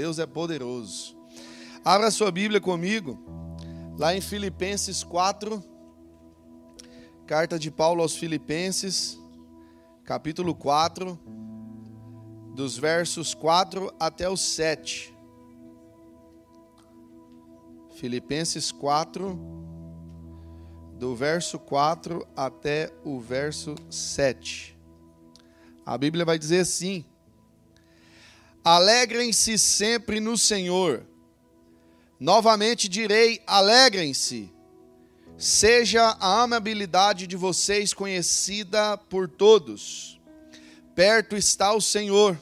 Deus é poderoso. Abra sua Bíblia comigo, lá em Filipenses 4, carta de Paulo aos Filipenses, capítulo 4, dos versos 4 até o 7. Filipenses 4, do verso 4 até o verso 7. A Bíblia vai dizer assim: Alegrem-se sempre no Senhor. Novamente direi: alegrem-se. Seja a amabilidade de vocês conhecida por todos. Perto está o Senhor.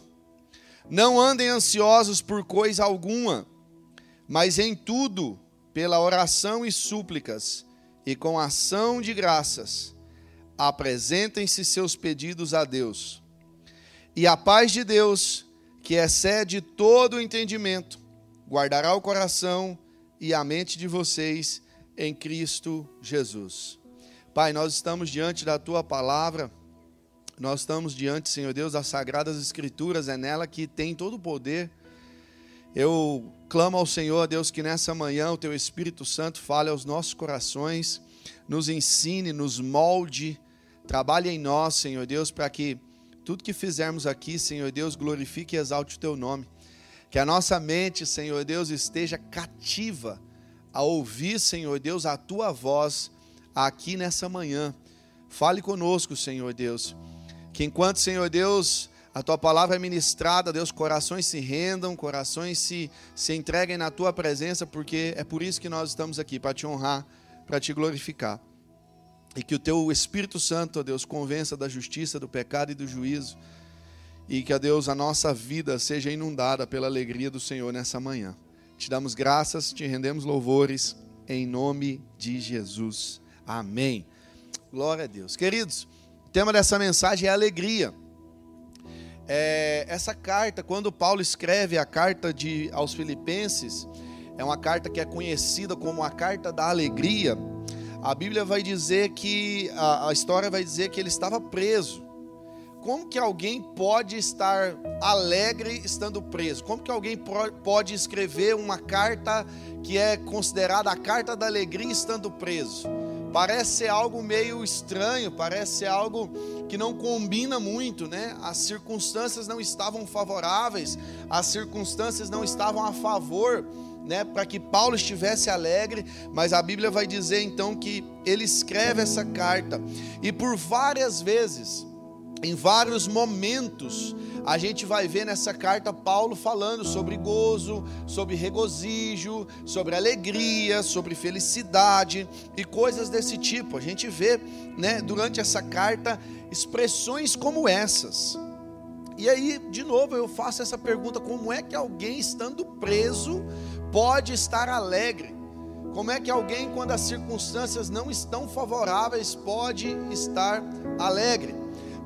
Não andem ansiosos por coisa alguma, mas em tudo, pela oração e súplicas, e com ação de graças, apresentem-se seus pedidos a Deus. E a paz de Deus, que excede todo o entendimento, guardará o coração e a mente de vocês em Cristo Jesus. Pai, nós estamos diante da tua palavra, nós estamos diante, Senhor Deus, das sagradas escrituras, é nela que tem todo o poder. Eu clamo ao Senhor, Deus, que nessa manhã o teu Espírito Santo fale aos nossos corações, nos ensine, nos molde, trabalhe em nós, Senhor Deus, para que tudo que fizermos aqui, Senhor Deus, glorifique e exalte o teu nome. Que a nossa mente, Senhor Deus, esteja cativa a ouvir, Senhor Deus, a tua voz aqui nessa manhã. Fale conosco, Senhor Deus. Que enquanto, Senhor Deus, a tua palavra é ministrada, Deus, corações se rendam, corações se, se entreguem na tua presença, porque é por isso que nós estamos aqui, para te honrar, para te glorificar. E que o teu Espírito Santo, ó Deus, convença da justiça, do pecado e do juízo. E que, ó Deus, a nossa vida seja inundada pela alegria do Senhor nessa manhã. Te damos graças, te rendemos louvores, em nome de Jesus. Amém. Glória a Deus. Queridos, o tema dessa mensagem é alegria. É, essa carta, quando Paulo escreve a carta de, aos Filipenses, é uma carta que é conhecida como a carta da alegria a Bíblia vai dizer que, a, a história vai dizer que ele estava preso. Como que alguém pode estar alegre estando preso? Como que alguém pode escrever uma carta que é considerada a carta da alegria estando preso? Parece ser algo meio estranho, parece ser algo que não combina muito, né? As circunstâncias não estavam favoráveis, as circunstâncias não estavam a favor né, para que Paulo estivesse alegre, mas a Bíblia vai dizer então que ele escreve essa carta e por várias vezes, em vários momentos, a gente vai ver nessa carta Paulo falando sobre gozo, sobre regozijo, sobre alegria, sobre felicidade e coisas desse tipo. A gente vê, né, durante essa carta expressões como essas. E aí, de novo, eu faço essa pergunta: como é que alguém estando preso pode estar alegre? Como é que alguém, quando as circunstâncias não estão favoráveis, pode estar alegre?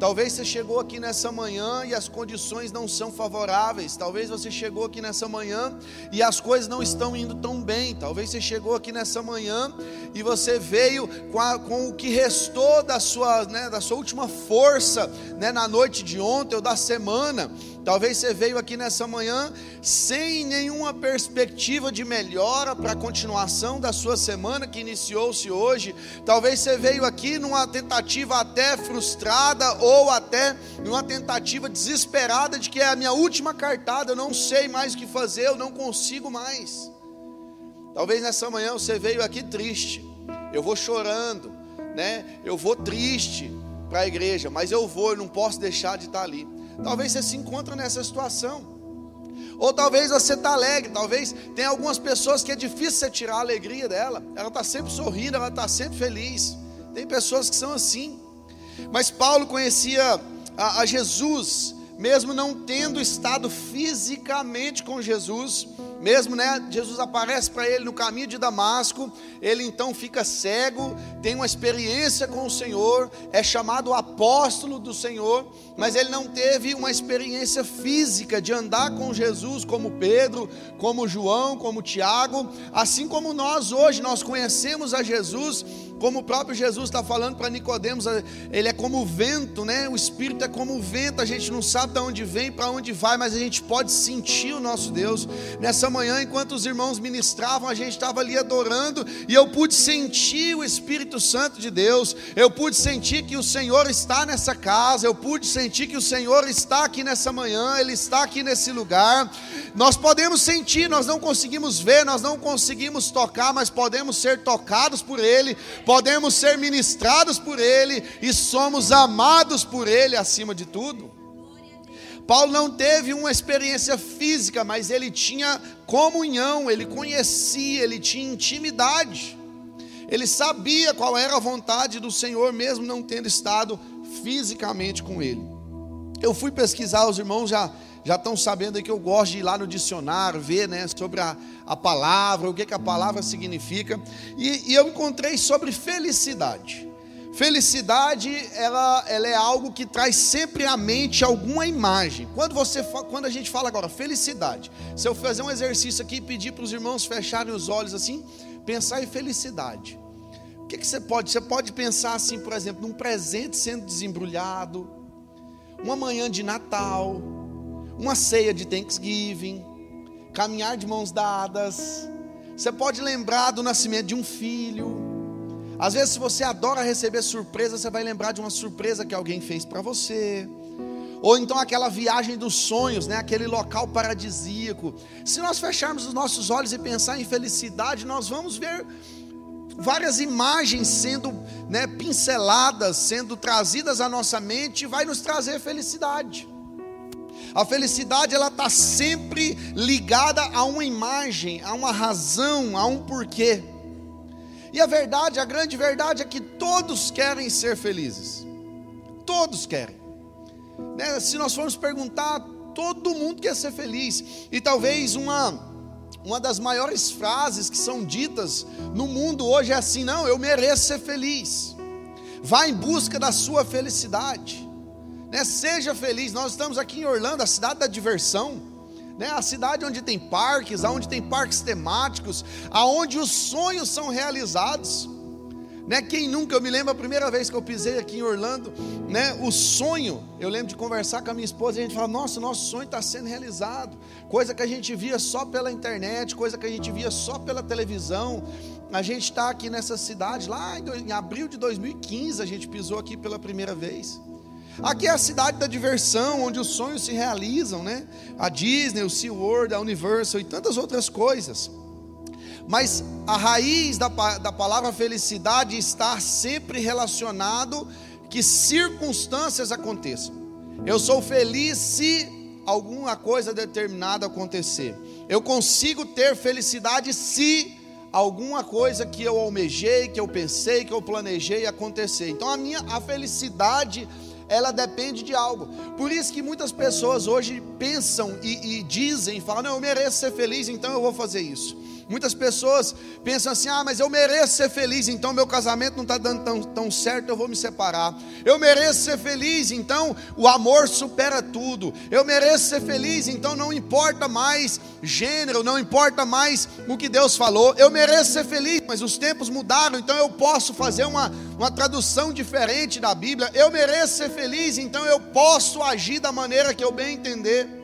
Talvez você chegou aqui nessa manhã e as condições não são favoráveis. Talvez você chegou aqui nessa manhã e as coisas não estão indo tão bem. Talvez você chegou aqui nessa manhã e você veio com, a, com o que restou da sua, né, da sua última força né, na noite de ontem ou da semana. Talvez você veio aqui nessa manhã sem nenhuma perspectiva de melhora para a continuação da sua semana que iniciou-se hoje. Talvez você veio aqui numa tentativa até frustrada ou até numa tentativa desesperada de que é a minha última cartada, eu não sei mais o que fazer, eu não consigo mais. Talvez nessa manhã você veio aqui triste. Eu vou chorando, né? Eu vou triste para a igreja, mas eu vou, eu não posso deixar de estar ali. Talvez você se encontre nessa situação. Ou talvez você está alegre, talvez tem algumas pessoas que é difícil você tirar a alegria dela. Ela está sempre sorrindo, ela está sempre feliz. Tem pessoas que são assim. Mas Paulo conhecia a, a Jesus, mesmo não tendo estado fisicamente com Jesus, mesmo, né? Jesus aparece para ele no caminho de Damasco, ele então fica cego, tem uma experiência com o Senhor, é chamado apóstolo do Senhor, mas ele não teve uma experiência física de andar com Jesus, como Pedro, como João, como Tiago, assim como nós hoje nós conhecemos a Jesus como o próprio Jesus está falando para Nicodemos, ele é como o vento, né? O Espírito é como o vento, a gente não sabe de onde vem, para onde vai, mas a gente pode sentir o nosso Deus. Nessa manhã, enquanto os irmãos ministravam, a gente estava ali adorando e eu pude sentir o Espírito Santo de Deus, eu pude sentir que o Senhor está nessa casa, eu pude sentir que o Senhor está aqui nessa manhã, Ele está aqui nesse lugar. Nós podemos sentir, nós não conseguimos ver, nós não conseguimos tocar, mas podemos ser tocados por Ele podemos ser ministrados por Ele e somos amados por Ele acima de tudo. Paulo não teve uma experiência física, mas ele tinha comunhão, ele conhecia, ele tinha intimidade. Ele sabia qual era a vontade do Senhor, mesmo não tendo estado fisicamente com ele. Eu fui pesquisar, os irmãos já já estão sabendo que eu gosto de ir lá no dicionário, ver né, sobre a, a palavra, o que, que a palavra significa. E, e eu encontrei sobre felicidade. Felicidade, ela, ela é algo que traz sempre à mente alguma imagem. Quando, você, quando a gente fala agora felicidade, se eu fazer um exercício aqui e pedir para os irmãos fecharem os olhos assim, pensar em felicidade. O que, que você pode? Você pode pensar assim, por exemplo, num presente sendo desembrulhado, uma manhã de Natal, uma ceia de Thanksgiving, caminhar de mãos dadas. Você pode lembrar do nascimento de um filho. Às vezes, se você adora receber surpresa, você vai lembrar de uma surpresa que alguém fez para você. Ou então aquela viagem dos sonhos, né? aquele local paradisíaco. Se nós fecharmos os nossos olhos e pensar em felicidade, nós vamos ver várias imagens sendo né, pinceladas, sendo trazidas à nossa mente, e vai nos trazer felicidade. A felicidade ela está sempre ligada a uma imagem, a uma razão, a um porquê. E a verdade, a grande verdade é que todos querem ser felizes. Todos querem. Né? Se nós formos perguntar, todo mundo quer ser feliz. E talvez uma uma das maiores frases que são ditas no mundo hoje é assim: não, eu mereço ser feliz. Vá em busca da sua felicidade. Né? Seja feliz. Nós estamos aqui em Orlando, a cidade da diversão. Né? A cidade onde tem parques, onde tem parques temáticos, aonde os sonhos são realizados. Né? Quem nunca, eu me lembro a primeira vez que eu pisei aqui em Orlando, né? o sonho, eu lembro de conversar com a minha esposa e a gente fala, nossa, nosso sonho está sendo realizado, coisa que a gente via só pela internet, coisa que a gente via só pela televisão, a gente está aqui nessa cidade, lá em abril de 2015 a gente pisou aqui pela primeira vez, Aqui é a cidade da diversão, onde os sonhos se realizam, né? A Disney, o SeaWorld, a Universal e tantas outras coisas. Mas a raiz da, da palavra felicidade está sempre relacionado que circunstâncias aconteçam. Eu sou feliz se alguma coisa determinada acontecer. Eu consigo ter felicidade se alguma coisa que eu almejei, que eu pensei, que eu planejei acontecer. Então a minha a felicidade ela depende de algo. Por isso que muitas pessoas hoje pensam e, e dizem, falam, não, eu mereço ser feliz, então eu vou fazer isso. Muitas pessoas pensam assim: ah, mas eu mereço ser feliz, então meu casamento não está dando tão, tão certo, eu vou me separar. Eu mereço ser feliz, então o amor supera tudo. Eu mereço ser feliz, então não importa mais gênero, não importa mais o que Deus falou. Eu mereço ser feliz, mas os tempos mudaram, então eu posso fazer uma, uma tradução diferente da Bíblia. Eu mereço ser feliz, então eu posso agir da maneira que eu bem entender.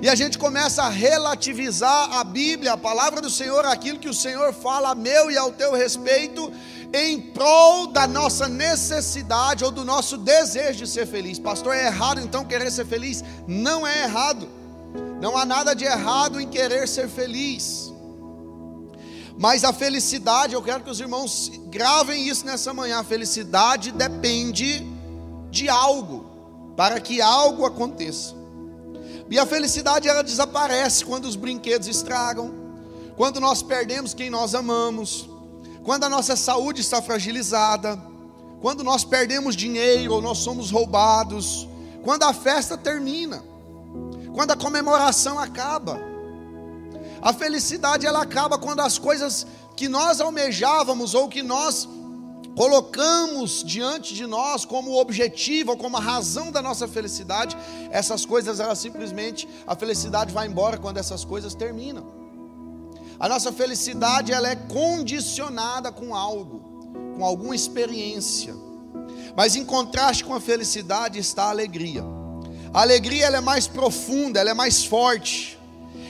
E a gente começa a relativizar a Bíblia, a palavra do Senhor, aquilo que o Senhor fala a meu e ao teu respeito, em prol da nossa necessidade ou do nosso desejo de ser feliz. Pastor, é errado então querer ser feliz? Não é errado. Não há nada de errado em querer ser feliz. Mas a felicidade, eu quero que os irmãos gravem isso nessa manhã. A felicidade depende de algo, para que algo aconteça. E a felicidade ela desaparece quando os brinquedos estragam, quando nós perdemos quem nós amamos, quando a nossa saúde está fragilizada, quando nós perdemos dinheiro ou nós somos roubados, quando a festa termina, quando a comemoração acaba. A felicidade ela acaba quando as coisas que nós almejávamos ou que nós colocamos diante de nós como objetivo, como a razão da nossa felicidade, essas coisas, elas simplesmente, a felicidade vai embora quando essas coisas terminam. A nossa felicidade, ela é condicionada com algo. com alguma experiência. Mas em contraste com a felicidade está a alegria. A alegria ela é mais profunda, ela é mais forte.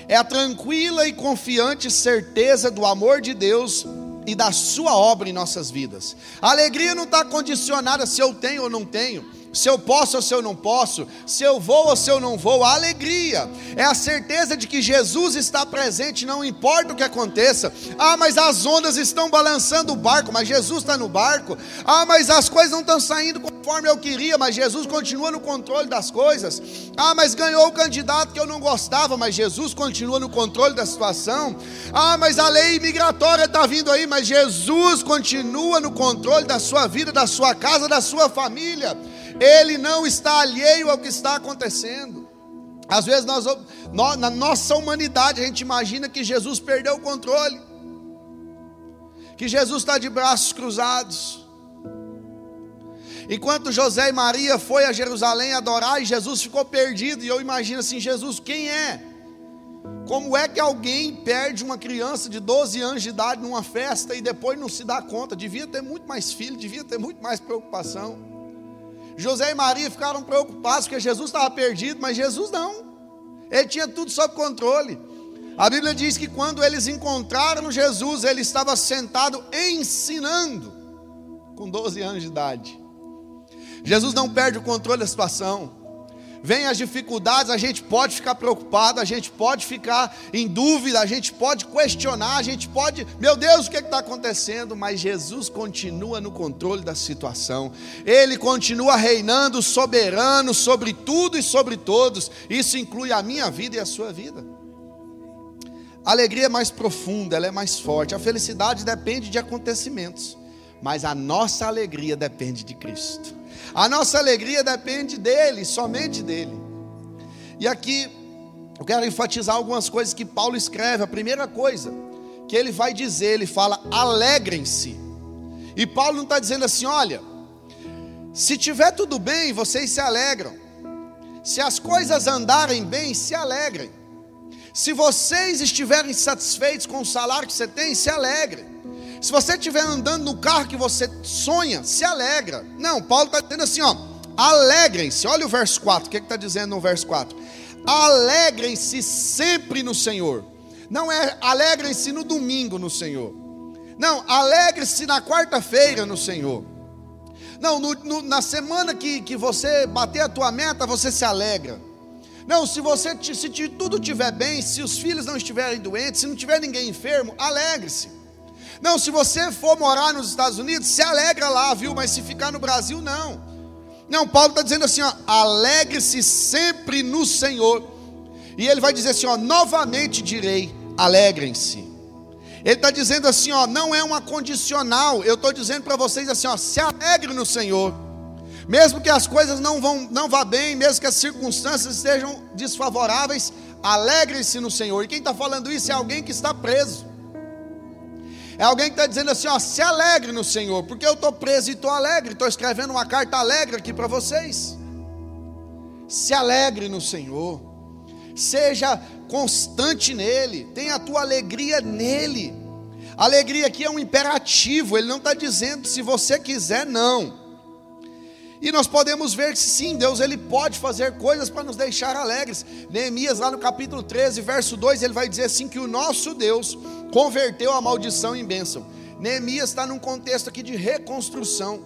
É a tranquila e confiante certeza do amor de Deus e da sua obra em nossas vidas. A alegria não está condicionada se eu tenho ou não tenho se eu posso ou se eu não posso, se eu vou ou se eu não vou. A alegria é a certeza de que Jesus está presente, não importa o que aconteça. Ah, mas as ondas estão balançando o barco, mas Jesus está no barco. Ah, mas as coisas não estão saindo conforme eu queria, mas Jesus continua no controle das coisas. Ah, mas ganhou o candidato que eu não gostava, mas Jesus continua no controle da situação. Ah, mas a lei migratória está vindo aí, mas Jesus continua no controle da sua vida, da sua casa, da sua família. Ele não está alheio ao que está acontecendo. Às vezes, nós, nós, na nossa humanidade, a gente imagina que Jesus perdeu o controle, que Jesus está de braços cruzados. Enquanto José e Maria foi a Jerusalém adorar e Jesus ficou perdido, e eu imagino assim: Jesus, quem é? Como é que alguém perde uma criança de 12 anos de idade numa festa e depois não se dá conta? Devia ter muito mais filho, devia ter muito mais preocupação. José e Maria ficaram preocupados porque Jesus estava perdido, mas Jesus não. Ele tinha tudo sob controle. A Bíblia diz que quando eles encontraram Jesus, ele estava sentado ensinando, com 12 anos de idade. Jesus não perde o controle da situação. Vem as dificuldades, a gente pode ficar preocupado, a gente pode ficar em dúvida, a gente pode questionar, a gente pode, meu Deus, o que é está acontecendo? Mas Jesus continua no controle da situação, Ele continua reinando soberano sobre tudo e sobre todos, isso inclui a minha vida e a sua vida. A alegria é mais profunda, ela é mais forte, a felicidade depende de acontecimentos, mas a nossa alegria depende de Cristo. A nossa alegria depende dele, somente dele. E aqui eu quero enfatizar algumas coisas que Paulo escreve. A primeira coisa que ele vai dizer, ele fala: alegrem-se. E Paulo não está dizendo assim, olha, se tiver tudo bem, vocês se alegram. Se as coisas andarem bem, se alegrem. Se vocês estiverem satisfeitos com o salário que você tem, se alegrem. Se você estiver andando no carro que você sonha, se alegra. Não, Paulo está dizendo assim, ó, alegrem-se. Olha o verso 4, o que está dizendo no verso 4? Alegrem-se sempre no Senhor. Não é alegrem-se no domingo no Senhor. Não, alegre-se na quarta-feira no Senhor. Não, no, no, na semana que, que você bater a tua meta, você se alegra. Não, se você se tudo estiver bem, se os filhos não estiverem doentes, se não tiver ninguém enfermo, alegre-se. Não, se você for morar nos Estados Unidos, se alegra lá, viu? Mas se ficar no Brasil, não. Não, Paulo está dizendo assim, alegre-se sempre no Senhor. E ele vai dizer assim, ó, novamente direi, alegrem-se. Ele está dizendo assim, ó, não é uma condicional. Eu estou dizendo para vocês assim, ó, se alegre no Senhor. Mesmo que as coisas não vão, não vá bem, mesmo que as circunstâncias estejam desfavoráveis, alegre-se no Senhor. E quem está falando isso é alguém que está preso. É alguém que está dizendo assim: ó, se alegre no Senhor, porque eu estou preso e estou alegre. Estou escrevendo uma carta alegre aqui para vocês. Se alegre no Senhor, seja constante nele, tenha a tua alegria nele. Alegria aqui é um imperativo, ele não está dizendo se você quiser, não. E nós podemos ver que sim, Deus ele pode fazer coisas para nos deixar alegres. Neemias, lá no capítulo 13, verso 2, ele vai dizer assim: que o nosso Deus converteu a maldição em bênção. Neemias está num contexto aqui de reconstrução,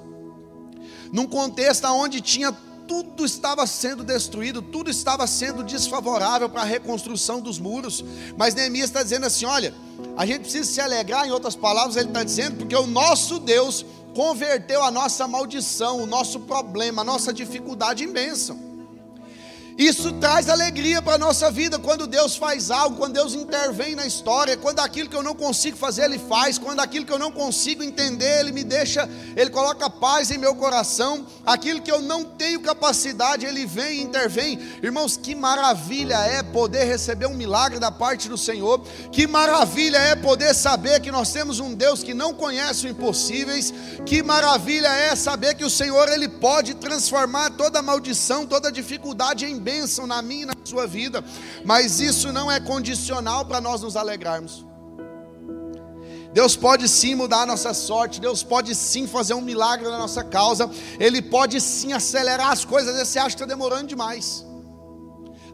num contexto onde tinha tudo estava sendo destruído, tudo estava sendo desfavorável para a reconstrução dos muros. Mas Neemias está dizendo assim: olha, a gente precisa se alegrar, em outras palavras, ele está dizendo, porque o nosso Deus converteu a nossa maldição, o nosso problema, a nossa dificuldade em bênção. Isso traz alegria para a nossa vida. Quando Deus faz algo, quando Deus intervém na história, quando aquilo que eu não consigo fazer, Ele faz, quando aquilo que eu não consigo entender, Ele me deixa, Ele coloca paz em meu coração, aquilo que eu não tenho capacidade, Ele vem e intervém. Irmãos, que maravilha é poder receber um milagre da parte do Senhor, que maravilha é poder saber que nós temos um Deus que não conhece o impossíveis, que maravilha é saber que o Senhor, Ele pode transformar toda maldição, toda dificuldade em bênção na minha e na sua vida, mas isso não é condicional para nós nos alegrarmos. Deus pode sim mudar a nossa sorte, Deus pode sim fazer um milagre na nossa causa, Ele pode sim acelerar as coisas, você acha que está demorando demais.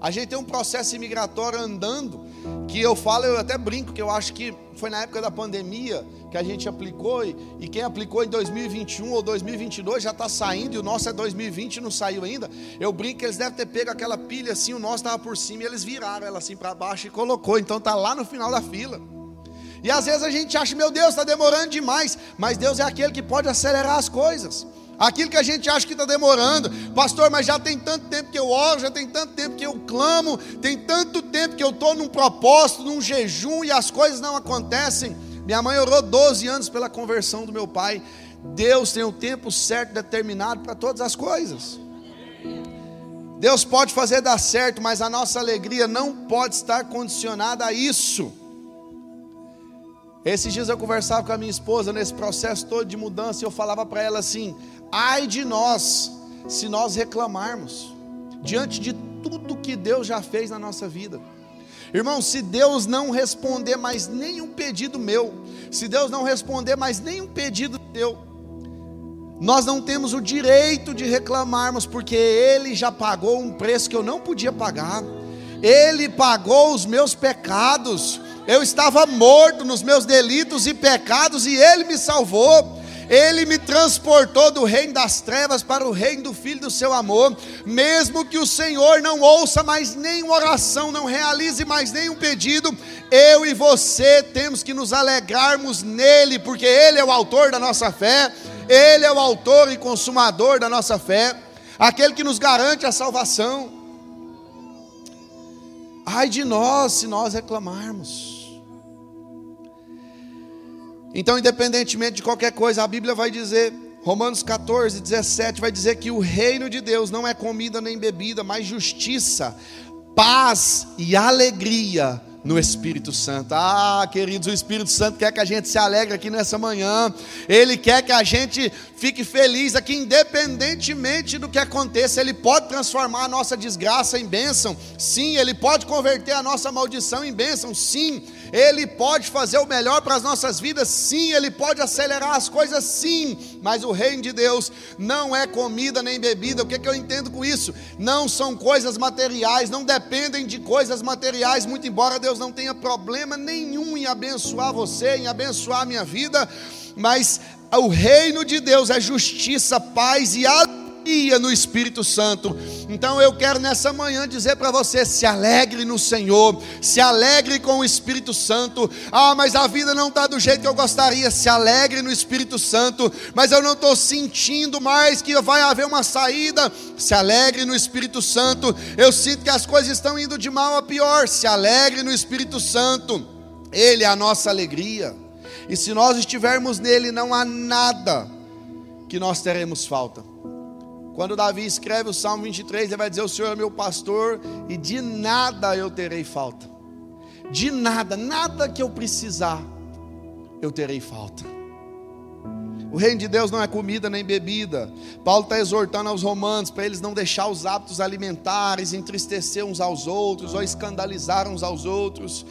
A gente tem um processo imigratório andando, que eu falo, eu até brinco, que eu acho que foi na época da pandemia que a gente aplicou, e, e quem aplicou em 2021 ou 2022 já está saindo, e o nosso é 2020 e não saiu ainda. Eu brinco que eles devem ter pego aquela pilha assim, o nosso estava por cima, e eles viraram ela assim para baixo e colocou, então está lá no final da fila. E às vezes a gente acha, meu Deus, está demorando demais. Mas Deus é aquele que pode acelerar as coisas. Aquilo que a gente acha que está demorando, pastor, mas já tem tanto tempo que eu oro, já tem tanto tempo que eu clamo, tem tanto tempo que eu estou num propósito, num jejum e as coisas não acontecem. Minha mãe orou 12 anos pela conversão do meu pai. Deus tem o tempo certo determinado para todas as coisas. Deus pode fazer dar certo, mas a nossa alegria não pode estar condicionada a isso. Esses dias eu conversava com a minha esposa nesse processo todo de mudança e eu falava para ela assim: ai de nós, se nós reclamarmos, diante de tudo que Deus já fez na nossa vida. Irmão, se Deus não responder mais nenhum pedido meu, se Deus não responder mais nenhum pedido teu, nós não temos o direito de reclamarmos, porque Ele já pagou um preço que eu não podia pagar, Ele pagou os meus pecados, eu estava morto nos meus delitos e pecados e Ele me salvou. Ele me transportou do reino das trevas para o reino do Filho do seu amor. Mesmo que o Senhor não ouça mais nenhuma oração, não realize mais nenhum pedido, eu e você temos que nos alegrarmos nele, porque Ele é o autor da nossa fé, Ele é o autor e consumador da nossa fé, aquele que nos garante a salvação. Ai de nós se nós reclamarmos. Então, independentemente de qualquer coisa, a Bíblia vai dizer, Romanos 14, 17, vai dizer que o reino de Deus não é comida nem bebida, mas justiça, paz e alegria no Espírito Santo. Ah, queridos, o Espírito Santo quer que a gente se alegre aqui nessa manhã. Ele quer que a gente fique feliz aqui, independentemente do que aconteça. Ele pode transformar a nossa desgraça em bênção. Sim, ele pode converter a nossa maldição em bênção. Sim, ele pode fazer o melhor para as nossas vidas. Sim, ele pode acelerar as coisas. Sim, mas o reino de Deus não é comida nem bebida. O que, é que eu entendo com isso? Não são coisas materiais, não dependem de coisas materiais, muito embora Deus Deus não tenha problema nenhum em abençoar você, em abençoar a minha vida, mas o reino de Deus é justiça, paz e alegria no Espírito Santo. Então eu quero nessa manhã dizer para você: se alegre no Senhor, se alegre com o Espírito Santo. Ah, mas a vida não está do jeito que eu gostaria. Se alegre no Espírito Santo, mas eu não estou sentindo mais que vai haver uma saída. Se alegre no Espírito Santo. Eu sinto que as coisas estão indo de mal a pior. Se alegre no Espírito Santo. Ele é a nossa alegria. E se nós estivermos nele, não há nada que nós teremos falta. Quando Davi escreve o Salmo 23, ele vai dizer: O Senhor é meu pastor e de nada eu terei falta. De nada, nada que eu precisar, eu terei falta. O reino de Deus não é comida nem bebida. Paulo está exortando aos romanos para eles não deixar os hábitos alimentares entristecer uns aos outros ou escandalizar uns aos outros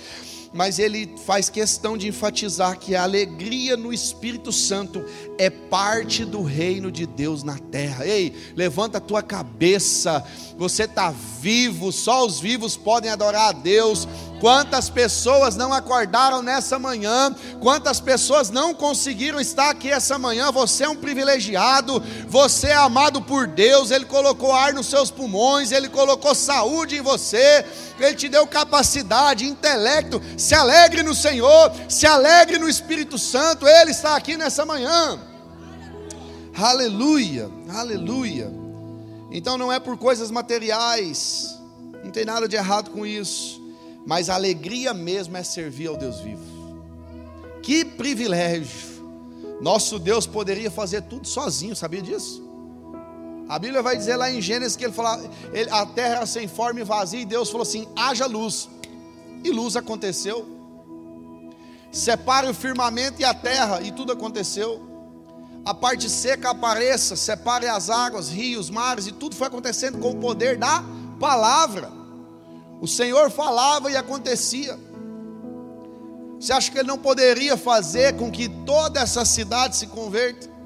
mas ele faz questão de enfatizar que a alegria no Espírito Santo é parte do reino de Deus na terra. Ei, levanta a tua cabeça, você está vivo, só os vivos podem adorar a Deus. Quantas pessoas não acordaram nessa manhã, quantas pessoas não conseguiram estar aqui essa manhã. Você é um privilegiado, você é amado por Deus, Ele colocou ar nos seus pulmões, Ele colocou saúde em você, Ele te deu capacidade, intelecto. Se alegre no Senhor, se alegre no Espírito Santo, Ele está aqui nessa manhã. Aleluia, aleluia. Então não é por coisas materiais, não tem nada de errado com isso mas a alegria mesmo é servir ao Deus vivo. Que privilégio! Nosso Deus poderia fazer tudo sozinho, sabia disso? A Bíblia vai dizer lá em Gênesis que ele falou, ele, a terra era sem forma e vazia, e Deus falou assim: haja luz. E luz aconteceu. Separe o firmamento e a terra, e tudo aconteceu. A parte seca apareça, separe as águas, rios, mares, e tudo foi acontecendo com o poder da palavra. O Senhor falava e acontecia. Você acha que ele não poderia fazer com que toda essa cidade se converta?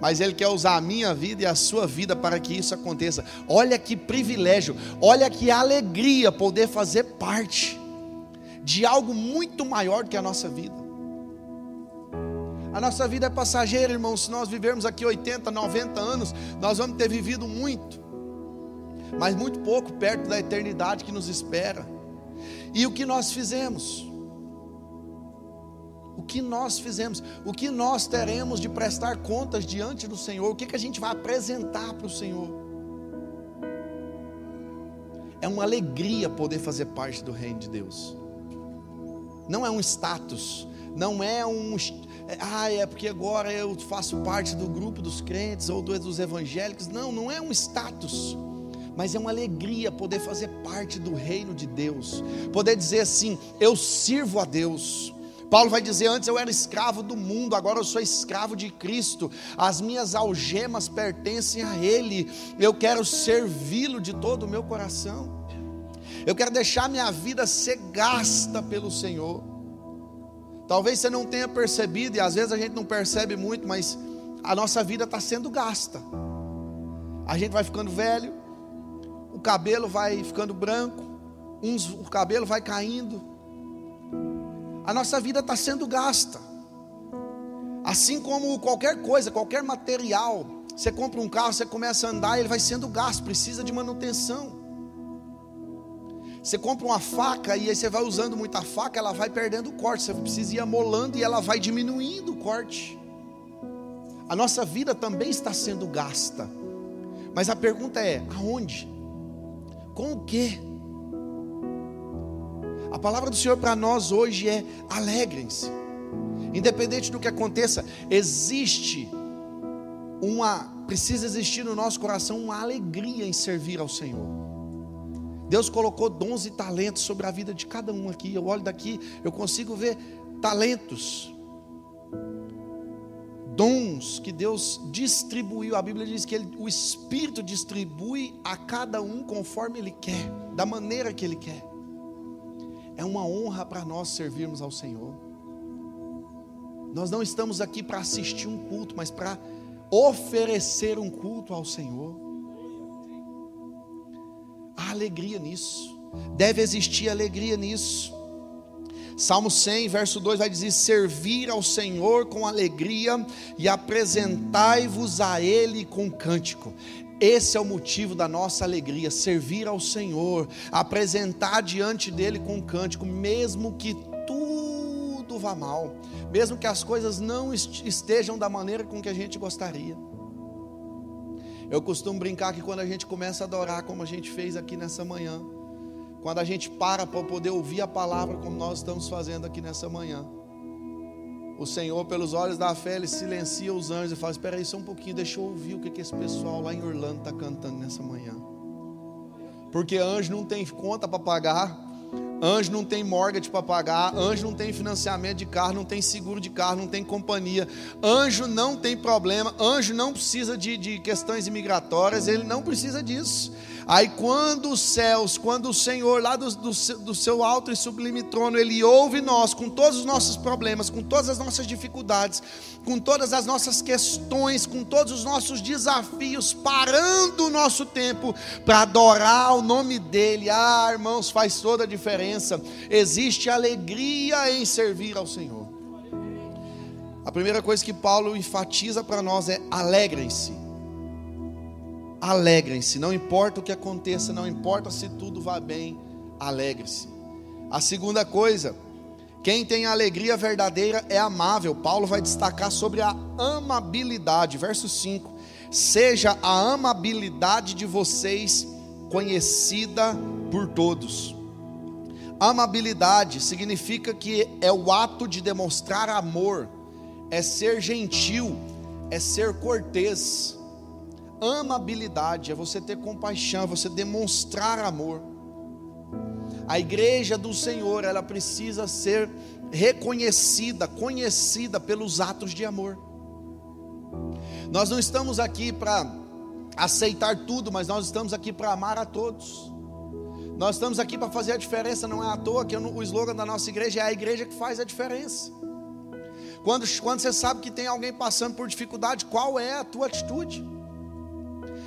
Mas ele quer usar a minha vida e a sua vida para que isso aconteça. Olha que privilégio, olha que alegria poder fazer parte de algo muito maior do que a nossa vida. A nossa vida é passageira, irmãos. Se nós vivermos aqui 80, 90 anos, nós vamos ter vivido muito, mas muito pouco perto da eternidade que nos espera. E o que nós fizemos? O que nós fizemos? O que nós teremos de prestar contas diante do Senhor? O que, que a gente vai apresentar para o Senhor? É uma alegria poder fazer parte do reino de Deus. Não é um status, não é um. É, ah, é porque agora eu faço parte do grupo dos crentes ou dos evangélicos. Não, não é um status mas é uma alegria poder fazer parte do reino de Deus, poder dizer assim: eu sirvo a Deus. Paulo vai dizer: Antes eu era escravo do mundo, agora eu sou escravo de Cristo, as minhas algemas pertencem a Ele, eu quero servi-lo de todo o meu coração, eu quero deixar minha vida ser gasta pelo Senhor. Talvez você não tenha percebido, e às vezes a gente não percebe muito, mas a nossa vida está sendo gasta. A gente vai ficando velho, o cabelo vai ficando branco, uns, o cabelo vai caindo. A nossa vida está sendo gasta. Assim como qualquer coisa, qualquer material, você compra um carro, você começa a andar, ele vai sendo gasto, precisa de manutenção. Você compra uma faca e aí você vai usando muita faca, ela vai perdendo o corte, você precisa ir amolando e ela vai diminuindo o corte. A nossa vida também está sendo gasta. Mas a pergunta é: aonde? Com o que? A palavra do Senhor para nós hoje é: alegrem-se. Independente do que aconteça, existe uma, precisa existir no nosso coração uma alegria em servir ao Senhor. Deus colocou dons e talentos sobre a vida de cada um aqui. Eu olho daqui, eu consigo ver talentos, dons que Deus distribuiu. A Bíblia diz que ele, o Espírito distribui a cada um conforme Ele quer, da maneira que Ele quer. É uma honra para nós servirmos ao Senhor. Nós não estamos aqui para assistir um culto, mas para oferecer um culto ao Senhor. Há alegria nisso, deve existir alegria nisso. Salmo 100, verso 2 vai dizer: Servir ao Senhor com alegria e apresentai-vos a Ele com cântico. Esse é o motivo da nossa alegria, servir ao Senhor, apresentar diante dele com cântico, mesmo que tudo vá mal, mesmo que as coisas não estejam da maneira com que a gente gostaria. Eu costumo brincar que quando a gente começa a adorar, como a gente fez aqui nessa manhã, quando a gente para para poder ouvir a palavra, como nós estamos fazendo aqui nessa manhã. O Senhor, pelos olhos da fé, ele silencia os anjos e fala: Espera aí só um pouquinho, deixa eu ouvir o que, que esse pessoal lá em Orlando está cantando nessa manhã. Porque anjo não tem conta para pagar, Anjo não tem mortgage para pagar, anjo não tem financiamento de carro, não tem seguro de carro, não tem companhia. Anjo não tem problema, anjo não precisa de, de questões imigratórias, ele não precisa disso. Aí quando os céus, quando o Senhor lá do, do, do, seu alto e sublime trono, Ele ouve nós com todos os nossos problemas, com todas as nossas dificuldades, com todas as nossas questões, com todos os nossos desafios, parando o nosso tempo para adorar o nome dEle. Ah, irmãos, faz toda a diferença. Existe alegria em servir ao Senhor. A primeira coisa que Paulo enfatiza para nós é alegrem-se alegrem-se, não importa o que aconteça, não importa se tudo vá bem, alegre-se. A segunda coisa, quem tem alegria verdadeira é amável. Paulo vai destacar sobre a amabilidade, verso 5. Seja a amabilidade de vocês conhecida por todos. Amabilidade significa que é o ato de demonstrar amor, é ser gentil, é ser cortês Amabilidade é você ter compaixão, é você demonstrar amor. A igreja do Senhor, ela precisa ser reconhecida, conhecida pelos atos de amor. Nós não estamos aqui para aceitar tudo, mas nós estamos aqui para amar a todos. Nós estamos aqui para fazer a diferença, não é à toa que o slogan da nossa igreja é a igreja que faz a diferença. Quando, quando você sabe que tem alguém passando por dificuldade, qual é a tua atitude?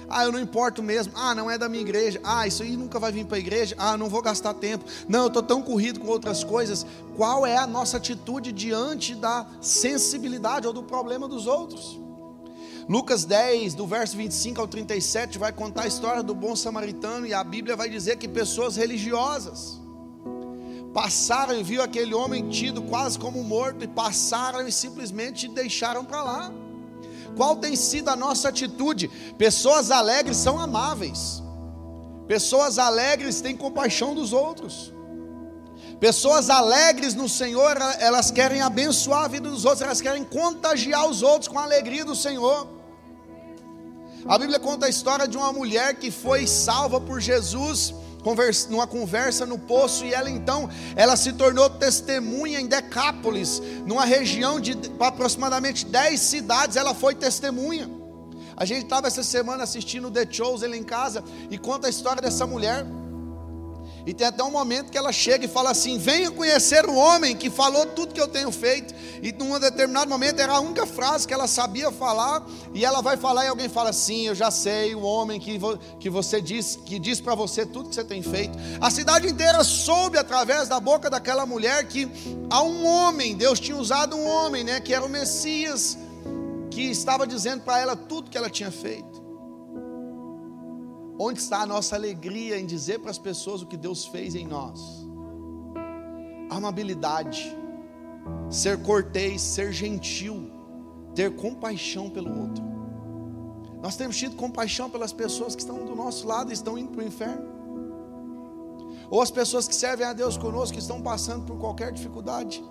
Ah, eu não importo mesmo. Ah, não é da minha igreja. Ah, isso aí nunca vai vir para a igreja. Ah, não vou gastar tempo. Não, eu estou tão corrido com outras coisas. Qual é a nossa atitude diante da sensibilidade ou do problema dos outros? Lucas 10, do verso 25 ao 37, vai contar a história do bom samaritano e a Bíblia vai dizer que pessoas religiosas passaram e viu aquele homem tido quase como morto e passaram e simplesmente deixaram para lá. Qual tem sido a nossa atitude? Pessoas alegres são amáveis. Pessoas alegres têm compaixão dos outros. Pessoas alegres no Senhor, elas querem abençoar a vida dos outros, elas querem contagiar os outros com a alegria do Senhor. A Bíblia conta a história de uma mulher que foi salva por Jesus numa conversa no poço e ela então ela se tornou testemunha em Decápolis, numa região de aproximadamente 10 cidades, ela foi testemunha. A gente estava essa semana assistindo The Chosen em casa e conta a história dessa mulher. E tem até um momento que ela chega e fala assim: Venha conhecer o homem que falou tudo que eu tenho feito. E num determinado momento era a única frase que ela sabia falar. E ela vai falar e alguém fala assim: Eu já sei, o homem que, vo, que você diz, que diz para você tudo que você tem feito. A cidade inteira soube através da boca daquela mulher que há um homem, Deus tinha usado um homem, né, que era o Messias, que estava dizendo para ela tudo que ela tinha feito. Onde está a nossa alegria em dizer para as pessoas o que Deus fez em nós? Amabilidade, ser cortês, ser gentil, ter compaixão pelo outro. Nós temos tido compaixão pelas pessoas que estão do nosso lado e estão indo para o inferno. Ou as pessoas que servem a Deus conosco que estão passando por qualquer dificuldade.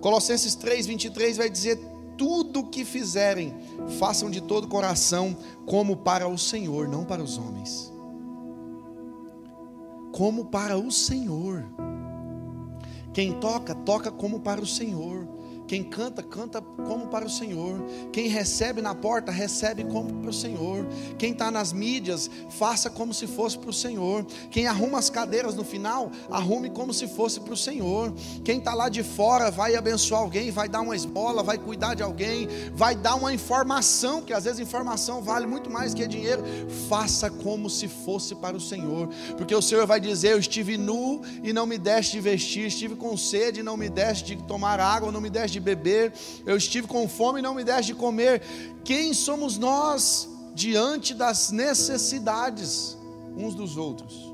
Colossenses 3, 23 vai dizer: tudo o que fizerem, façam de todo o coração, como para o Senhor, não para os homens. Como para o Senhor. Quem toca, toca como para o Senhor. Quem canta, canta como para o Senhor. Quem recebe na porta, recebe como para o Senhor. Quem está nas mídias, faça como se fosse para o Senhor. Quem arruma as cadeiras no final, arrume como se fosse para o Senhor. Quem está lá de fora, vai abençoar alguém, vai dar uma esmola, vai cuidar de alguém, vai dar uma informação, que às vezes informação vale muito mais que dinheiro. Faça como se fosse para o Senhor, porque o Senhor vai dizer: Eu estive nu e não me deste de vestir, estive com sede e não me deste de tomar água, não me deste de beber, eu estive com fome e não me deste de comer. Quem somos nós diante das necessidades uns dos outros?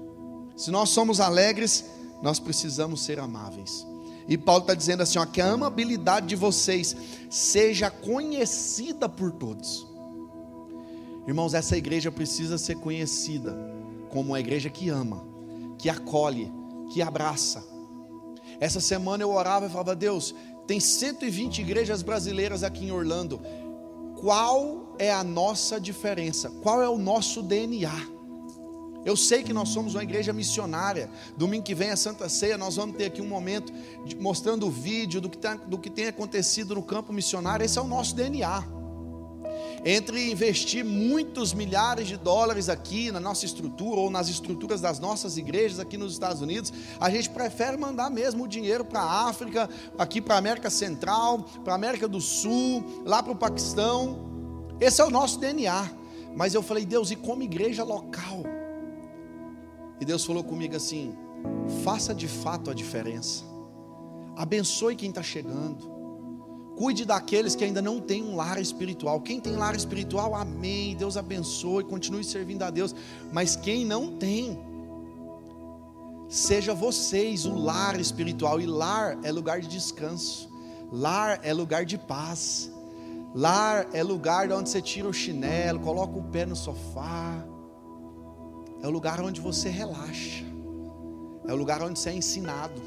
Se nós somos alegres, nós precisamos ser amáveis. E Paulo está dizendo assim: ó, que a amabilidade de vocês seja conhecida por todos. Irmãos, essa igreja precisa ser conhecida como uma igreja que ama, que acolhe, que abraça. Essa semana eu orava e falava: Deus, tem 120 igrejas brasileiras aqui em Orlando. Qual é a nossa diferença? Qual é o nosso DNA? Eu sei que nós somos uma igreja missionária. Domingo que vem a Santa Ceia, nós vamos ter aqui um momento mostrando o vídeo tá, do que tem acontecido no campo missionário. Esse é o nosso DNA entre investir muitos milhares de dólares aqui na nossa estrutura ou nas estruturas das nossas igrejas aqui nos Estados Unidos, a gente prefere mandar mesmo o dinheiro para a África, aqui para a América Central, para a América do Sul, lá para o Paquistão. Esse é o nosso DNA. Mas eu falei, Deus, e como igreja local? E Deus falou comigo assim: faça de fato a diferença, abençoe quem está chegando Cuide daqueles que ainda não têm um lar espiritual. Quem tem lar espiritual, amém. Deus abençoe, continue servindo a Deus. Mas quem não tem, seja vocês o lar espiritual. E lar é lugar de descanso, lar é lugar de paz, lar é lugar de onde você tira o chinelo, coloca o pé no sofá. É o lugar onde você relaxa, é o lugar onde você é ensinado,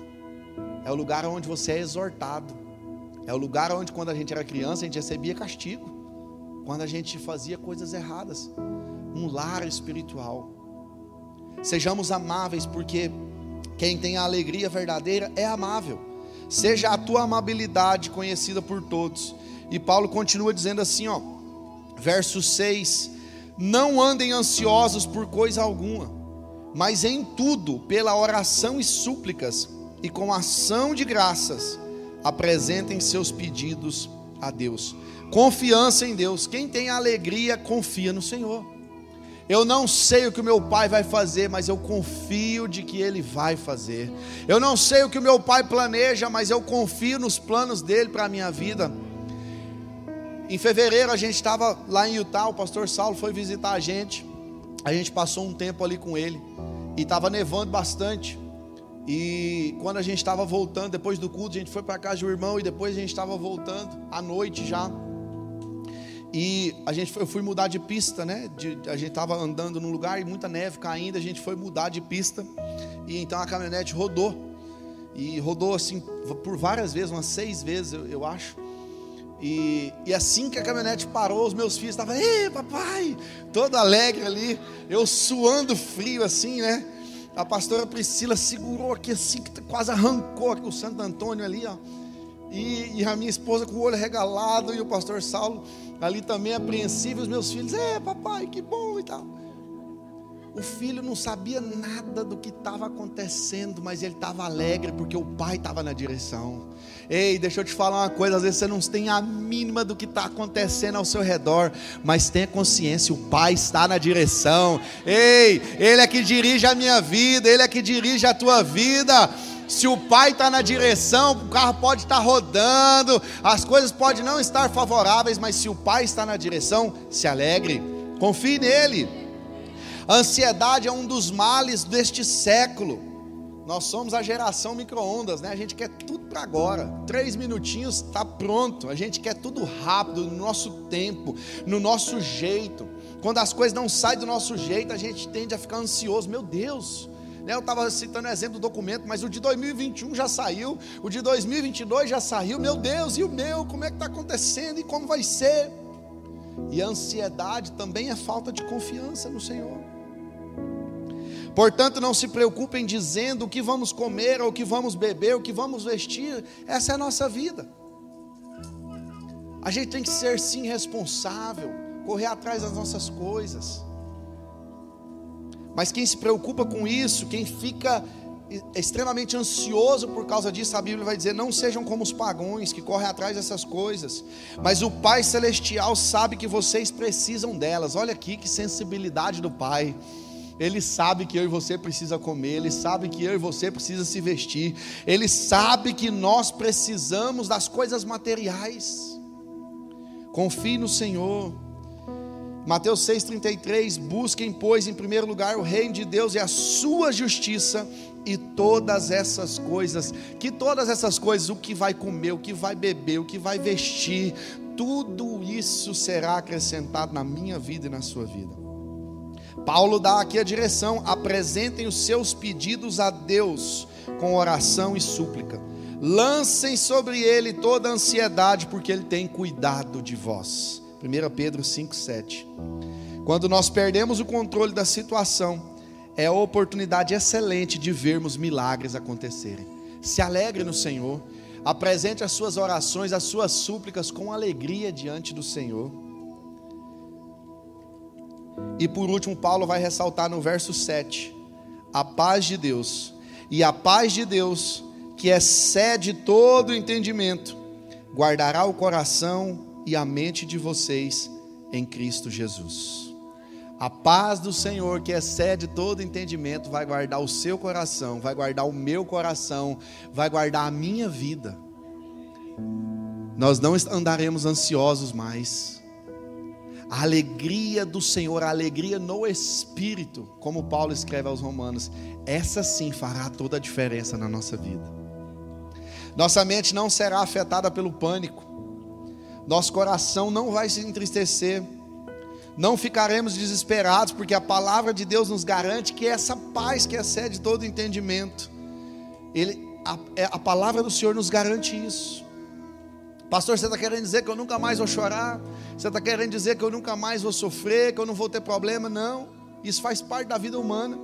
é o lugar onde você é exortado. É o lugar onde, quando a gente era criança, a gente recebia castigo. Quando a gente fazia coisas erradas. Um lar espiritual. Sejamos amáveis, porque quem tem a alegria verdadeira é amável. Seja a tua amabilidade conhecida por todos. E Paulo continua dizendo assim, ó, verso 6: Não andem ansiosos por coisa alguma, Mas em tudo, pela oração e súplicas, e com ação de graças, apresentem seus pedidos a Deus. Confiança em Deus. Quem tem alegria, confia no Senhor. Eu não sei o que o meu pai vai fazer, mas eu confio de que ele vai fazer. Eu não sei o que o meu pai planeja, mas eu confio nos planos dele para a minha vida. Em fevereiro a gente estava lá em Utah, o pastor Saulo foi visitar a gente. A gente passou um tempo ali com ele e estava nevando bastante. E quando a gente estava voltando, depois do culto, a gente foi para casa do irmão e depois a gente estava voltando à noite já. E a gente foi, eu fui mudar de pista, né? De, a gente estava andando num lugar e muita neve caindo, a gente foi mudar de pista. E então a caminhonete rodou. E rodou assim por várias vezes, umas seis vezes, eu, eu acho. E, e, assim que a caminhonete parou, os meus filhos estavam, ei papai, todo alegre ali, eu suando frio assim, né? A pastora Priscila segurou aqui assim, que quase arrancou aqui o Santo Antônio ali, ó. E, e, a minha esposa com o olho regalado, e o pastor Saulo ali também apreensivo, os meus filhos, é papai, que bom e tal. O filho não sabia nada do que estava acontecendo, mas ele estava alegre porque o pai estava na direção. Ei, deixa eu te falar uma coisa: às vezes você não tem a mínima do que está acontecendo ao seu redor, mas tenha consciência: o pai está na direção. Ei, ele é que dirige a minha vida, ele é que dirige a tua vida. Se o pai está na direção, o carro pode estar tá rodando, as coisas podem não estar favoráveis, mas se o pai está na direção, se alegre, confie nele. A ansiedade é um dos males deste século. Nós somos a geração micro-ondas, né? A gente quer tudo para agora. Três minutinhos está pronto. A gente quer tudo rápido, no nosso tempo, no nosso jeito. Quando as coisas não saem do nosso jeito, a gente tende a ficar ansioso. Meu Deus, né? Eu estava citando o exemplo do documento, mas o de 2021 já saiu, o de 2022 já saiu. Meu Deus, e o meu? Como é que está acontecendo e como vai ser? E a ansiedade também é falta de confiança no Senhor. Portanto, não se preocupem dizendo o que vamos comer, ou o que vamos beber, o que vamos vestir. Essa é a nossa vida. A gente tem que ser sim responsável, correr atrás das nossas coisas. Mas quem se preocupa com isso, quem fica extremamente ansioso por causa disso, a Bíblia vai dizer: não sejam como os pagões que correm atrás dessas coisas, mas o Pai Celestial sabe que vocês precisam delas. Olha aqui que sensibilidade do Pai. Ele sabe que eu e você precisa comer, ele sabe que eu e você precisa se vestir, ele sabe que nós precisamos das coisas materiais. Confie no Senhor. Mateus 6,33: Busquem, pois, em primeiro lugar o reino de Deus e a sua justiça, e todas essas coisas, que todas essas coisas, o que vai comer, o que vai beber, o que vai vestir, tudo isso será acrescentado na minha vida e na sua vida. Paulo dá aqui a direção: apresentem os seus pedidos a Deus com oração e súplica. Lancem sobre ele toda a ansiedade, porque ele tem cuidado de vós. 1 Pedro 5,7. Quando nós perdemos o controle da situação, é a oportunidade excelente de vermos milagres acontecerem. Se alegre no Senhor, apresente as suas orações, as suas súplicas com alegria diante do Senhor. E por último, Paulo vai ressaltar no verso 7: a paz de Deus. E a paz de Deus, que excede todo entendimento, guardará o coração e a mente de vocês em Cristo Jesus. A paz do Senhor, que excede todo entendimento, vai guardar o seu coração, vai guardar o meu coração, vai guardar a minha vida. Nós não andaremos ansiosos mais a alegria do Senhor, a alegria no Espírito, como Paulo escreve aos Romanos, essa sim fará toda a diferença na nossa vida. Nossa mente não será afetada pelo pânico, nosso coração não vai se entristecer, não ficaremos desesperados, porque a palavra de Deus nos garante que essa paz que excede todo entendimento, ele, a, é, a palavra do Senhor nos garante isso. Pastor, você está querendo dizer que eu nunca mais vou chorar? Você está querendo dizer que eu nunca mais vou sofrer, que eu não vou ter problema? Não. Isso faz parte da vida humana.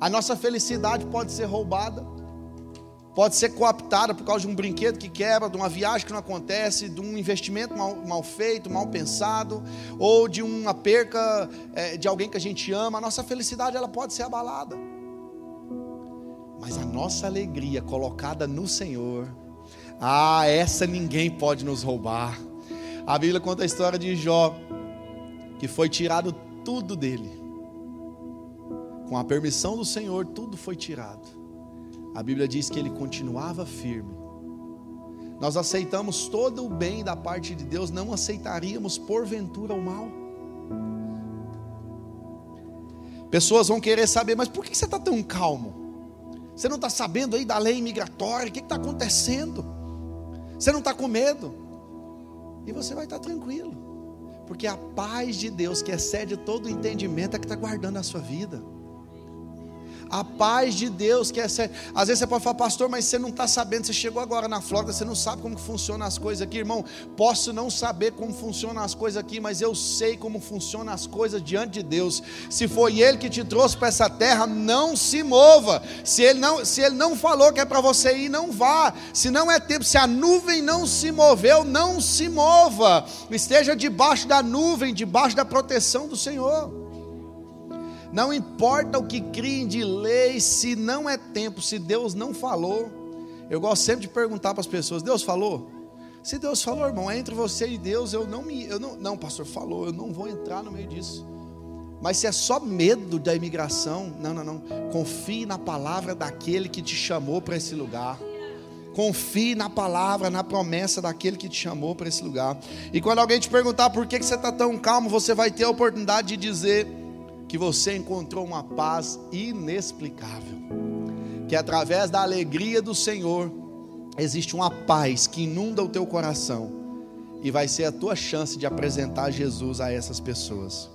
A nossa felicidade pode ser roubada. pode ser cooptada por causa de um brinquedo que quebra, de uma viagem que não acontece, de um investimento mal, mal feito, mal pensado, ou de uma perca é, de alguém que a gente ama. A nossa felicidade ela pode ser abalada. Mas a nossa alegria colocada no Senhor, ah, essa ninguém pode nos roubar. A Bíblia conta a história de Jó, que foi tirado tudo dele. Com a permissão do Senhor, tudo foi tirado a Bíblia diz que ele continuava firme. Nós aceitamos todo o bem da parte de Deus, não aceitaríamos porventura o mal. Pessoas vão querer saber, mas por que você está tão calmo? Você não está sabendo aí da lei migratória? O que está acontecendo? Você não está com medo? E você vai estar tá tranquilo, porque a paz de Deus, que excede todo o entendimento, é que está guardando a sua vida. A paz de Deus que é. Às vezes você pode falar, pastor, mas você não está sabendo. Você chegou agora na Flórida, você não sabe como funcionam as coisas aqui, irmão. Posso não saber como funcionam as coisas aqui, mas eu sei como funcionam as coisas diante de Deus. Se foi Ele que te trouxe para essa terra, não se mova. Se Ele não, se ele não falou que é para você ir, não vá. Se não é tempo, se a nuvem não se moveu, não se mova. Esteja debaixo da nuvem, debaixo da proteção do Senhor. Não importa o que criem de lei, se não é tempo, se Deus não falou. Eu gosto sempre de perguntar para as pessoas: Deus falou? Se Deus falou, irmão, é entre você e Deus, eu não me. Eu não, não, pastor, falou, eu não vou entrar no meio disso. Mas se é só medo da imigração, não, não, não. Confie na palavra daquele que te chamou para esse lugar. Confie na palavra, na promessa daquele que te chamou para esse lugar. E quando alguém te perguntar por que você está tão calmo, você vai ter a oportunidade de dizer que você encontrou uma paz inexplicável, que através da alegria do Senhor existe uma paz que inunda o teu coração e vai ser a tua chance de apresentar Jesus a essas pessoas.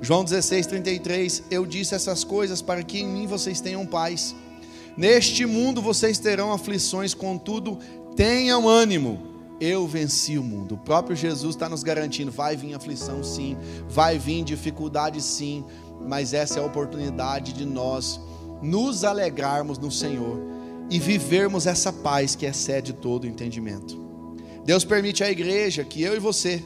João 16, 33, eu disse essas coisas para que em mim vocês tenham paz. Neste mundo vocês terão aflições, contudo, tenham ânimo eu venci o mundo. O próprio Jesus está nos garantindo: vai vir aflição, sim, vai vir dificuldade, sim, mas essa é a oportunidade de nós nos alegrarmos no Senhor e vivermos essa paz que excede todo entendimento. Deus permite à igreja que eu e você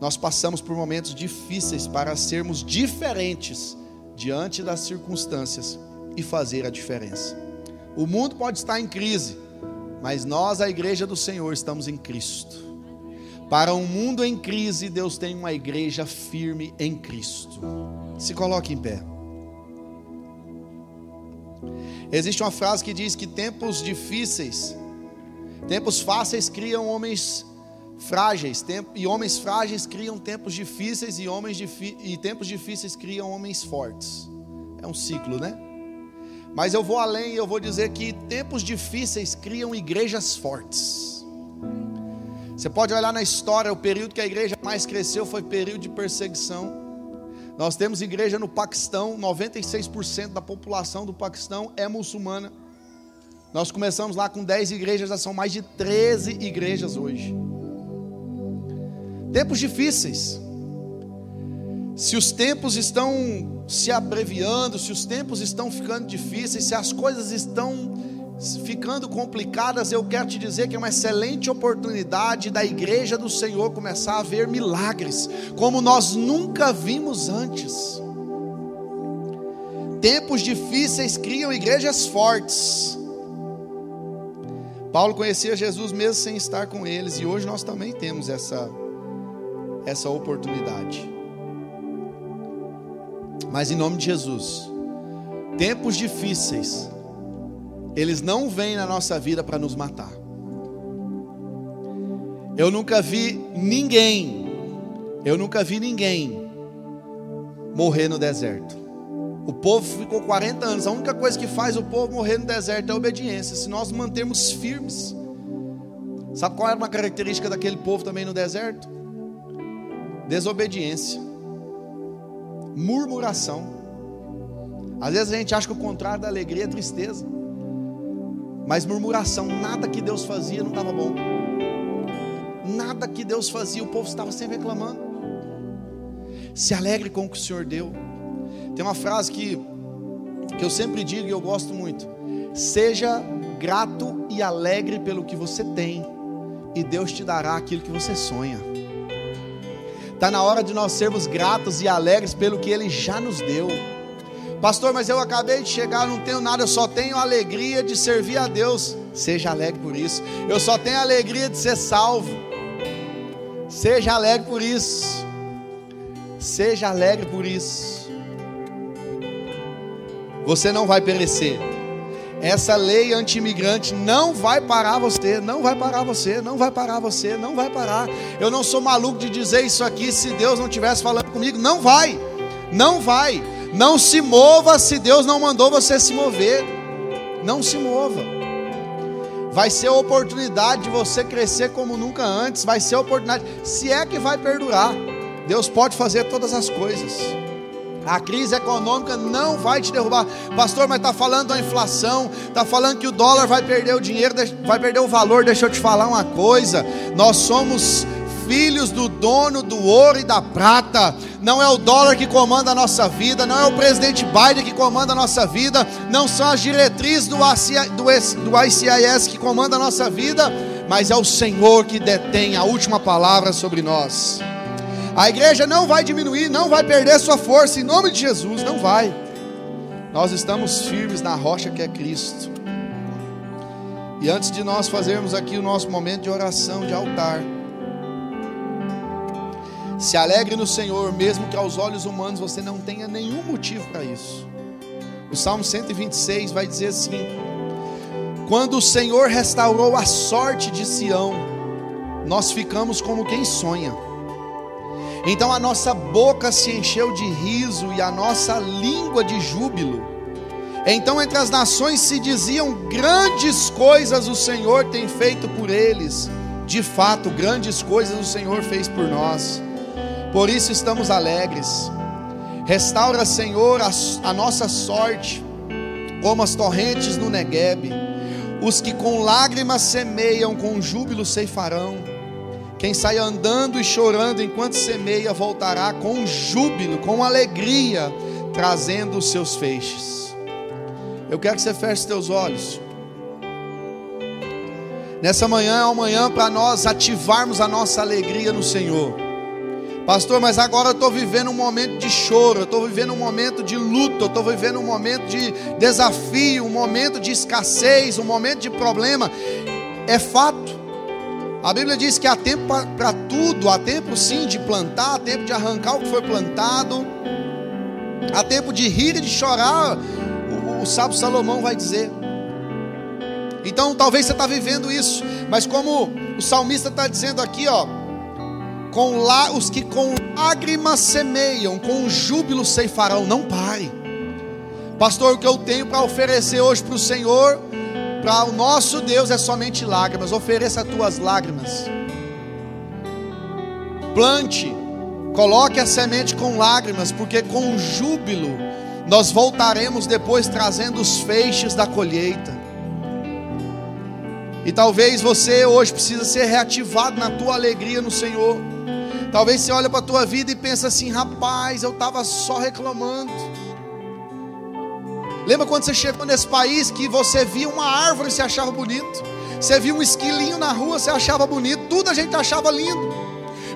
nós passamos por momentos difíceis para sermos diferentes diante das circunstâncias e fazer a diferença. O mundo pode estar em crise, mas nós, a igreja do Senhor, estamos em Cristo. Para um mundo em crise, Deus tem uma igreja firme em Cristo. Se coloque em pé. Existe uma frase que diz que tempos difíceis, tempos fáceis criam homens frágeis, e homens frágeis criam tempos difíceis, e, homens e tempos difíceis criam homens fortes. É um ciclo, né? Mas eu vou além e eu vou dizer que tempos difíceis criam igrejas fortes. Você pode olhar na história, o período que a igreja mais cresceu foi período de perseguição. Nós temos igreja no Paquistão, 96% da população do Paquistão é muçulmana. Nós começamos lá com 10 igrejas, já são mais de 13 igrejas hoje. Tempos difíceis. Se os tempos estão se abreviando, se os tempos estão ficando difíceis, se as coisas estão ficando complicadas, eu quero te dizer que é uma excelente oportunidade da igreja do Senhor começar a ver milagres, como nós nunca vimos antes. Tempos difíceis criam igrejas fortes. Paulo conhecia Jesus mesmo sem estar com eles, e hoje nós também temos essa, essa oportunidade. Mas em nome de Jesus, tempos difíceis, eles não vêm na nossa vida para nos matar. Eu nunca vi ninguém, eu nunca vi ninguém morrer no deserto. O povo ficou 40 anos, a única coisa que faz o povo morrer no deserto é a obediência. Se nós mantermos firmes, sabe qual era uma característica daquele povo também no deserto? Desobediência murmuração. Às vezes a gente acha que o contrário da alegria é tristeza. Mas murmuração, nada que Deus fazia não estava bom. Nada que Deus fazia, o povo estava sempre reclamando. Se alegre com o que o Senhor deu. Tem uma frase que, que eu sempre digo e eu gosto muito: Seja grato e alegre pelo que você tem, e Deus te dará aquilo que você sonha. Está na hora de nós sermos gratos e alegres pelo que Ele já nos deu. Pastor, mas eu acabei de chegar, não tenho nada, eu só tenho alegria de servir a Deus. Seja alegre por isso. Eu só tenho alegria de ser salvo. Seja alegre por isso. Seja alegre por isso. Você não vai perecer. Essa lei anti-imigrante não vai parar você, não vai parar você, não vai parar você, não vai parar. Eu não sou maluco de dizer isso aqui se Deus não estivesse falando comigo. Não vai, não vai. Não se mova se Deus não mandou você se mover. Não se mova. Vai ser a oportunidade de você crescer como nunca antes. Vai ser a oportunidade, se é que vai perdurar. Deus pode fazer todas as coisas. A crise econômica não vai te derrubar. Pastor, mas está falando da inflação, está falando que o dólar vai perder o dinheiro, vai perder o valor. Deixa eu te falar uma coisa: nós somos filhos do dono do ouro e da prata. Não é o dólar que comanda a nossa vida, não é o presidente Biden que comanda a nossa vida, não são as diretrizes do, ICIS que comanda a nossa vida, mas é o Senhor que detém a última palavra sobre nós. A igreja não vai diminuir, não vai perder sua força, em nome de Jesus, não vai. Nós estamos firmes na rocha que é Cristo. E antes de nós fazermos aqui o nosso momento de oração, de altar, se alegre no Senhor, mesmo que aos olhos humanos você não tenha nenhum motivo para isso. O Salmo 126 vai dizer assim: Quando o Senhor restaurou a sorte de Sião, nós ficamos como quem sonha. Então a nossa boca se encheu de riso e a nossa língua de júbilo. Então entre as nações se diziam: grandes coisas o Senhor tem feito por eles. De fato, grandes coisas o Senhor fez por nós por isso estamos alegres. Restaura, Senhor, a, a nossa sorte, como as torrentes no Neguebe. Os que com lágrimas semeiam, com júbilo ceifarão. Quem sai andando e chorando enquanto semeia, voltará com júbilo, com alegria, trazendo os seus feixes. Eu quero que você feche seus olhos. Nessa manhã é uma manhã para nós ativarmos a nossa alegria no Senhor. Pastor, mas agora eu estou vivendo um momento de choro, eu estou vivendo um momento de luto, eu estou vivendo um momento de desafio, um momento de escassez, um momento de problema. É fato. A Bíblia diz que há tempo para tudo, há tempo sim de plantar, há tempo de arrancar o que foi plantado, há tempo de rir e de chorar, o, o sábio Salomão vai dizer. Então talvez você está vivendo isso, mas como o salmista está dizendo aqui, ó com lá, os que com lágrimas semeiam, com júbilo ceifarão. Não pare, pastor. O que eu tenho para oferecer hoje para o Senhor, para o nosso Deus, é somente lágrimas. Ofereça as tuas lágrimas. Plante, coloque a semente com lágrimas, porque com júbilo nós voltaremos depois trazendo os feixes da colheita. E talvez você hoje precisa ser reativado na tua alegria no Senhor. Talvez você olha para a tua vida e pensa assim, rapaz, eu estava só reclamando. Lembra quando você chegou nesse país que você via uma árvore e se achava bonito? Você via um esquilinho na rua, você achava bonito, tudo a gente achava lindo.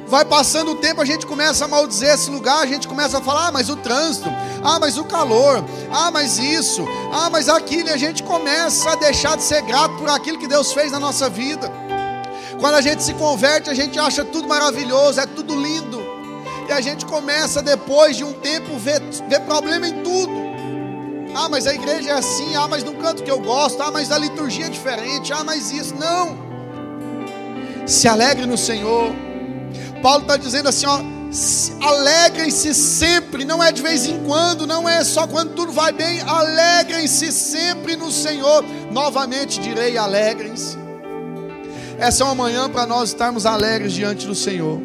Vai passando o tempo, a gente começa a maldizer esse lugar, a gente começa a falar, ah, mas o trânsito, ah, mas o calor, ah, mas isso, ah, mas aquilo, e a gente começa a deixar de ser grato por aquilo que Deus fez na nossa vida. Quando a gente se converte, a gente acha tudo maravilhoso, é tudo lindo. E a gente começa depois de um tempo ver, ver problema em tudo. Ah, mas a igreja é assim. Ah, mas no canto que eu gosto. Ah, mas a liturgia é diferente. Ah, mas isso. Não. Se alegre no Senhor. Paulo está dizendo assim: ó, alegrem-se sempre, não é de vez em quando, não é só quando tudo vai bem, alegrem-se sempre no Senhor. Novamente direi: alegrem-se. Essa é uma manhã para nós estarmos alegres diante do Senhor.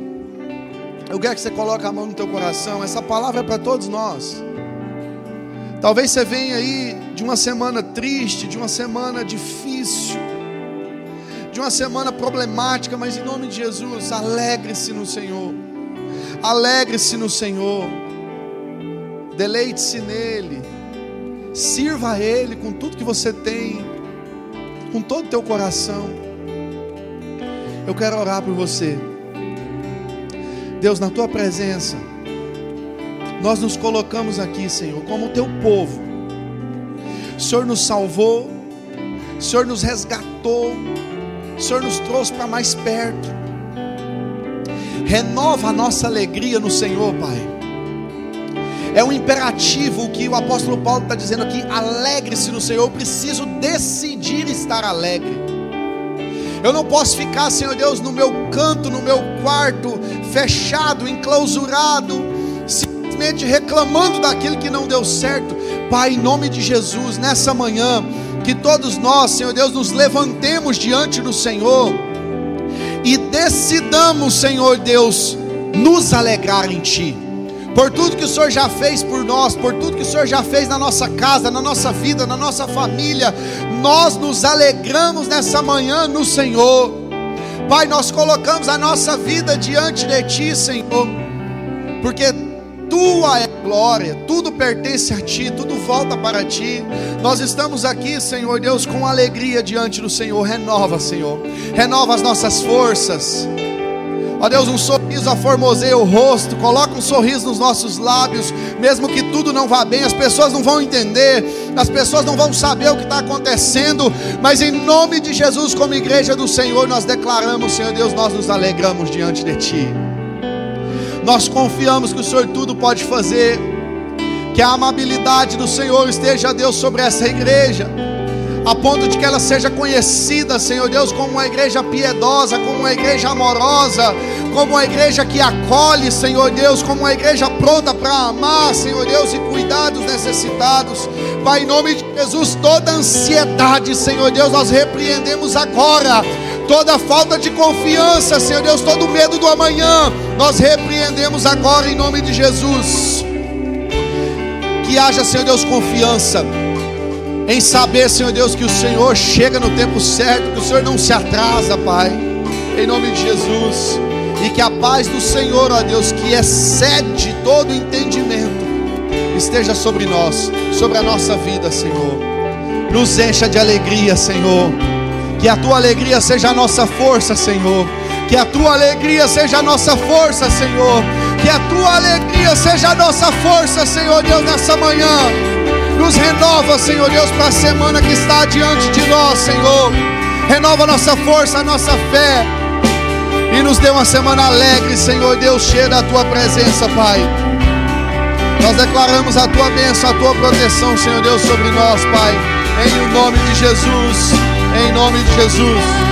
Eu quero que você coloque a mão no teu coração. Essa palavra é para todos nós. Talvez você venha aí de uma semana triste, de uma semana difícil, de uma semana problemática, mas em nome de Jesus, alegre-se no Senhor. Alegre-se no Senhor. Deleite-se nele. Sirva a Ele com tudo que você tem com todo o teu coração. Eu quero orar por você. Deus, na tua presença, nós nos colocamos aqui, Senhor, como teu povo. O Senhor nos salvou, o Senhor nos resgatou, o Senhor nos trouxe para mais perto. Renova a nossa alegria no Senhor, Pai. É um imperativo que o apóstolo Paulo está dizendo aqui: alegre-se no Senhor. Eu preciso decidir estar alegre. Eu não posso ficar, Senhor Deus, no meu canto, no meu quarto, fechado, enclausurado, reclamando daquilo que não deu certo. Pai, em nome de Jesus, nessa manhã, que todos nós, Senhor Deus, nos levantemos diante do Senhor e decidamos, Senhor Deus, nos alegrar em Ti por tudo que o Senhor já fez por nós, por tudo que o Senhor já fez na nossa casa, na nossa vida, na nossa família, nós nos alegramos nessa manhã no Senhor. Pai, nós colocamos a nossa vida diante de Ti, Senhor, porque Tua é glória, tudo pertence a Ti, tudo volta para Ti. Nós estamos aqui, Senhor Deus, com alegria diante do Senhor. Renova, Senhor, renova as nossas forças. Ó Deus, um sorriso aformoseia o rosto, coloca um sorriso nos nossos lábios, mesmo que tudo não vá bem, as pessoas não vão entender, as pessoas não vão saber o que está acontecendo, mas em nome de Jesus, como igreja do Senhor, nós declaramos, Senhor Deus, nós nos alegramos diante de Ti. Nós confiamos que o Senhor tudo pode fazer, que a amabilidade do Senhor esteja, Deus, sobre essa igreja a ponto de que ela seja conhecida, Senhor Deus, como uma igreja piedosa, como uma igreja amorosa, como uma igreja que acolhe, Senhor Deus, como uma igreja pronta para amar, Senhor Deus, e cuidar dos necessitados. Pai, em nome de Jesus, toda ansiedade, Senhor Deus, nós repreendemos agora. Toda falta de confiança, Senhor Deus, todo medo do amanhã, nós repreendemos agora em nome de Jesus. Que haja, Senhor Deus, confiança em saber, Senhor Deus, que o Senhor chega no tempo certo, que o Senhor não se atrasa, Pai, em nome de Jesus, e que a paz do Senhor, ó Deus, que excede todo entendimento, esteja sobre nós, sobre a nossa vida, Senhor. Nos encha de alegria, Senhor. Que a tua alegria seja a nossa força, Senhor. Que a tua alegria seja a nossa força, Senhor. Que a tua alegria seja a nossa força, Senhor Deus, nessa manhã. Nos renova, Senhor Deus, para a semana que está diante de nós, Senhor. Renova nossa força, nossa fé. E nos dê uma semana alegre, Senhor Deus, cheia da tua presença, Pai. Nós declaramos a tua bênção, a tua proteção, Senhor Deus, sobre nós, Pai. Em nome de Jesus. Em nome de Jesus.